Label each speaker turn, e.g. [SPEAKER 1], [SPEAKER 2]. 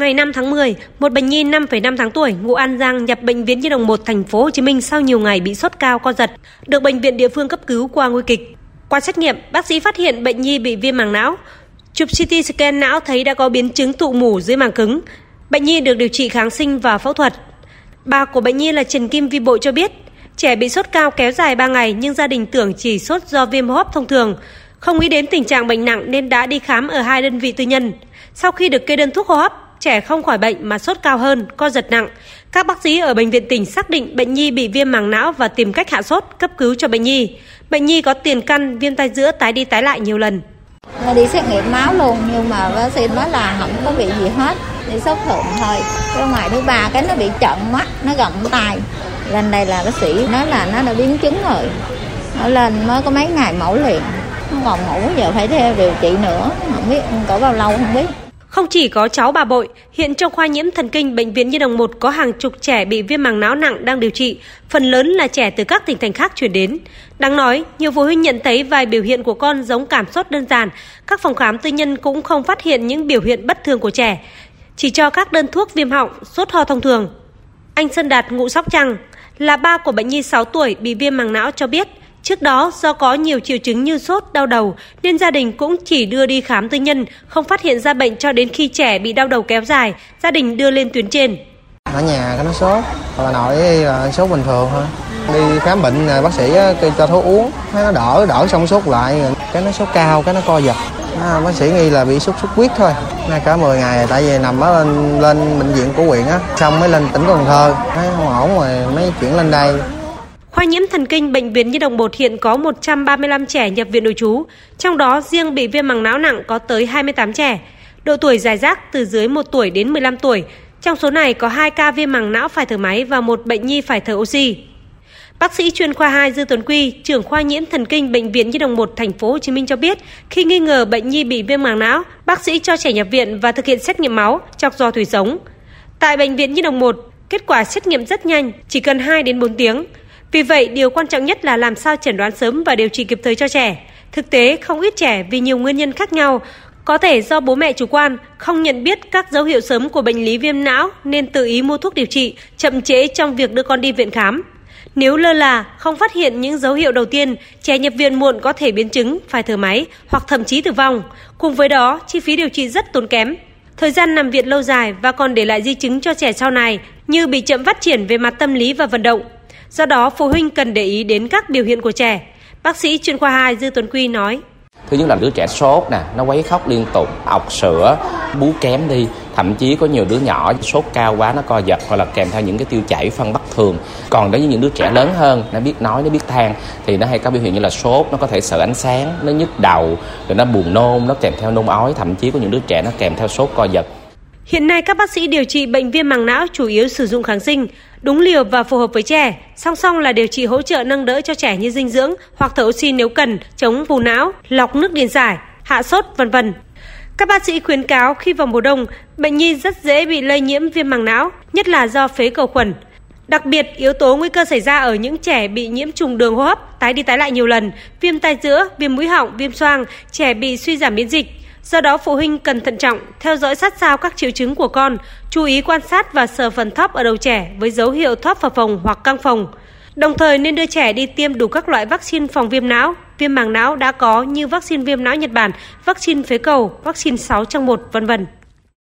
[SPEAKER 1] Ngày 5 tháng 10, một bệnh nhi 5,5 tháng tuổi ngụ An Giang nhập bệnh viện Nhi đồng 1 thành phố Hồ Chí Minh sau nhiều ngày bị sốt cao co giật, được bệnh viện địa phương cấp cứu qua nguy kịch. Qua xét nghiệm, bác sĩ phát hiện bệnh nhi bị viêm màng não. Chụp CT scan não thấy đã có biến chứng tụ mủ dưới màng cứng. Bệnh nhi được điều trị kháng sinh và phẫu thuật. Bà của bệnh nhi là Trần Kim Vi Bội cho biết, trẻ bị sốt cao kéo dài 3 ngày nhưng gia đình tưởng chỉ sốt do viêm hô hấp thông thường, không nghĩ đến tình trạng bệnh nặng nên đã đi khám ở hai đơn vị tư nhân. Sau khi được kê đơn thuốc hô hấp, trẻ không khỏi bệnh mà sốt cao hơn, co giật nặng. Các bác sĩ ở bệnh viện tỉnh xác định bệnh nhi bị viêm màng não và tìm cách hạ sốt, cấp cứu cho bệnh nhi. Bệnh nhi có tiền căn, viêm tai giữa tái đi tái lại nhiều lần.
[SPEAKER 2] Nó đi xét nghiệm máu luôn nhưng mà bác sĩ nói là không có bị gì hết, đi sốt thượng thôi. Cái ngoài thứ ba cái nó bị trận mắt, nó gọng tai. Lên đây là bác sĩ nói là nó đã biến chứng rồi. Nó lên mới có mấy ngày mẫu liền. Nó còn ngủ giờ phải theo điều trị nữa, không biết có bao lâu không biết.
[SPEAKER 1] Không chỉ có cháu bà Bội, hiện trong khoa nhiễm thần kinh Bệnh viện Nhi đồng 1 có hàng chục trẻ bị viêm màng não nặng đang điều trị, phần lớn là trẻ từ các tỉnh thành khác chuyển đến. Đáng nói, nhiều phụ huynh nhận thấy vài biểu hiện của con giống cảm sốt đơn giản, các phòng khám tư nhân cũng không phát hiện những biểu hiện bất thường của trẻ, chỉ cho các đơn thuốc viêm họng, sốt ho thông thường. Anh Sơn Đạt ngụ Sóc Trăng là ba của bệnh nhi 6 tuổi bị viêm màng não cho biết, Trước đó, do có nhiều triệu chứng như sốt, đau đầu, nên gia đình cũng chỉ đưa đi khám tư nhân, không phát hiện ra bệnh cho đến khi trẻ bị đau đầu kéo dài, gia đình đưa lên tuyến trên.
[SPEAKER 3] Ở nhà cái nó sốt, bà nội là ờ, sốt bình thường thôi. Đi khám bệnh ờ, bác sĩ ờ, cho thuốc uống, thấy nó đỡ, đỡ xong sốt lại, cái nó sốt cao, cái nó co giật. À, bác sĩ nghi là bị sốt xuất huyết thôi. Nay cả 10 ngày tại vì nằm ở lên lên bệnh viện của huyện á, xong mới lên tỉnh Cần Thơ, thấy không ổn rồi mới chuyển lên đây.
[SPEAKER 1] Khoa nhiễm thần kinh Bệnh viện Nhi đồng 1 hiện có 135 trẻ nhập viện nội trú, trong đó riêng bị viêm màng não nặng có tới 28 trẻ. Độ tuổi dài rác từ dưới 1 tuổi đến 15 tuổi. Trong số này có 2 ca viêm màng não phải thở máy và một bệnh nhi phải thở oxy. Bác sĩ chuyên khoa 2 Dư Tuấn Quy, trưởng khoa nhiễm thần kinh bệnh viện Nhi đồng 1 thành phố Hồ Chí Minh cho biết, khi nghi ngờ bệnh nhi bị viêm màng não, bác sĩ cho trẻ nhập viện và thực hiện xét nghiệm máu, chọc giò thủy sống. Tại bệnh viện Nhi đồng 1, kết quả xét nghiệm rất nhanh, chỉ cần 2 đến 4 tiếng. Vì vậy, điều quan trọng nhất là làm sao chẩn đoán sớm và điều trị kịp thời cho trẻ. Thực tế, không ít trẻ vì nhiều nguyên nhân khác nhau, có thể do bố mẹ chủ quan, không nhận biết các dấu hiệu sớm của bệnh lý viêm não nên tự ý mua thuốc điều trị, chậm trễ trong việc đưa con đi viện khám. Nếu lơ là, không phát hiện những dấu hiệu đầu tiên, trẻ nhập viện muộn có thể biến chứng, phải thở máy hoặc thậm chí tử vong. Cùng với đó, chi phí điều trị rất tốn kém. Thời gian nằm viện lâu dài và còn để lại di chứng cho trẻ sau này như bị chậm phát triển về mặt tâm lý và vận động, Do đó, phụ huynh cần để ý đến các biểu hiện của trẻ. Bác sĩ chuyên khoa 2 Dư Tuấn Quy nói.
[SPEAKER 4] Thứ nhất là đứa trẻ sốt nè, nó quấy khóc liên tục, ọc sữa, bú kém đi. Thậm chí có nhiều đứa nhỏ sốt cao quá nó co giật hoặc là kèm theo những cái tiêu chảy phân bất thường. Còn đối với những đứa trẻ lớn hơn, nó biết nói, nó biết than thì nó hay có biểu hiện như là sốt, nó có thể sợ ánh sáng, nó nhức đầu, rồi nó buồn nôn, nó kèm theo nôn ói, thậm chí có những đứa trẻ nó kèm theo sốt co giật.
[SPEAKER 1] Hiện nay các bác sĩ điều trị bệnh viêm màng não chủ yếu sử dụng kháng sinh, đúng liều và phù hợp với trẻ, song song là điều trị hỗ trợ nâng đỡ cho trẻ như dinh dưỡng hoặc thở oxy nếu cần, chống phù não, lọc nước điện giải, hạ sốt, vân vân. Các bác sĩ khuyến cáo khi vào mùa đông, bệnh nhi rất dễ bị lây nhiễm viêm màng não, nhất là do phế cầu khuẩn. Đặc biệt, yếu tố nguy cơ xảy ra ở những trẻ bị nhiễm trùng đường hô hấp, tái đi tái lại nhiều lần, viêm tai giữa, viêm mũi họng, viêm xoang, trẻ bị suy giảm miễn dịch, Do đó phụ huynh cần thận trọng, theo dõi sát sao các triệu chứng của con, chú ý quan sát và sờ phần thóp ở đầu trẻ với dấu hiệu thóp phập phồng hoặc căng phồng. Đồng thời nên đưa trẻ đi tiêm đủ các loại vaccine phòng viêm não, viêm màng não đã có như vaccine viêm não Nhật Bản, vaccine phế cầu, vaccine 6 trong 1, vân vân.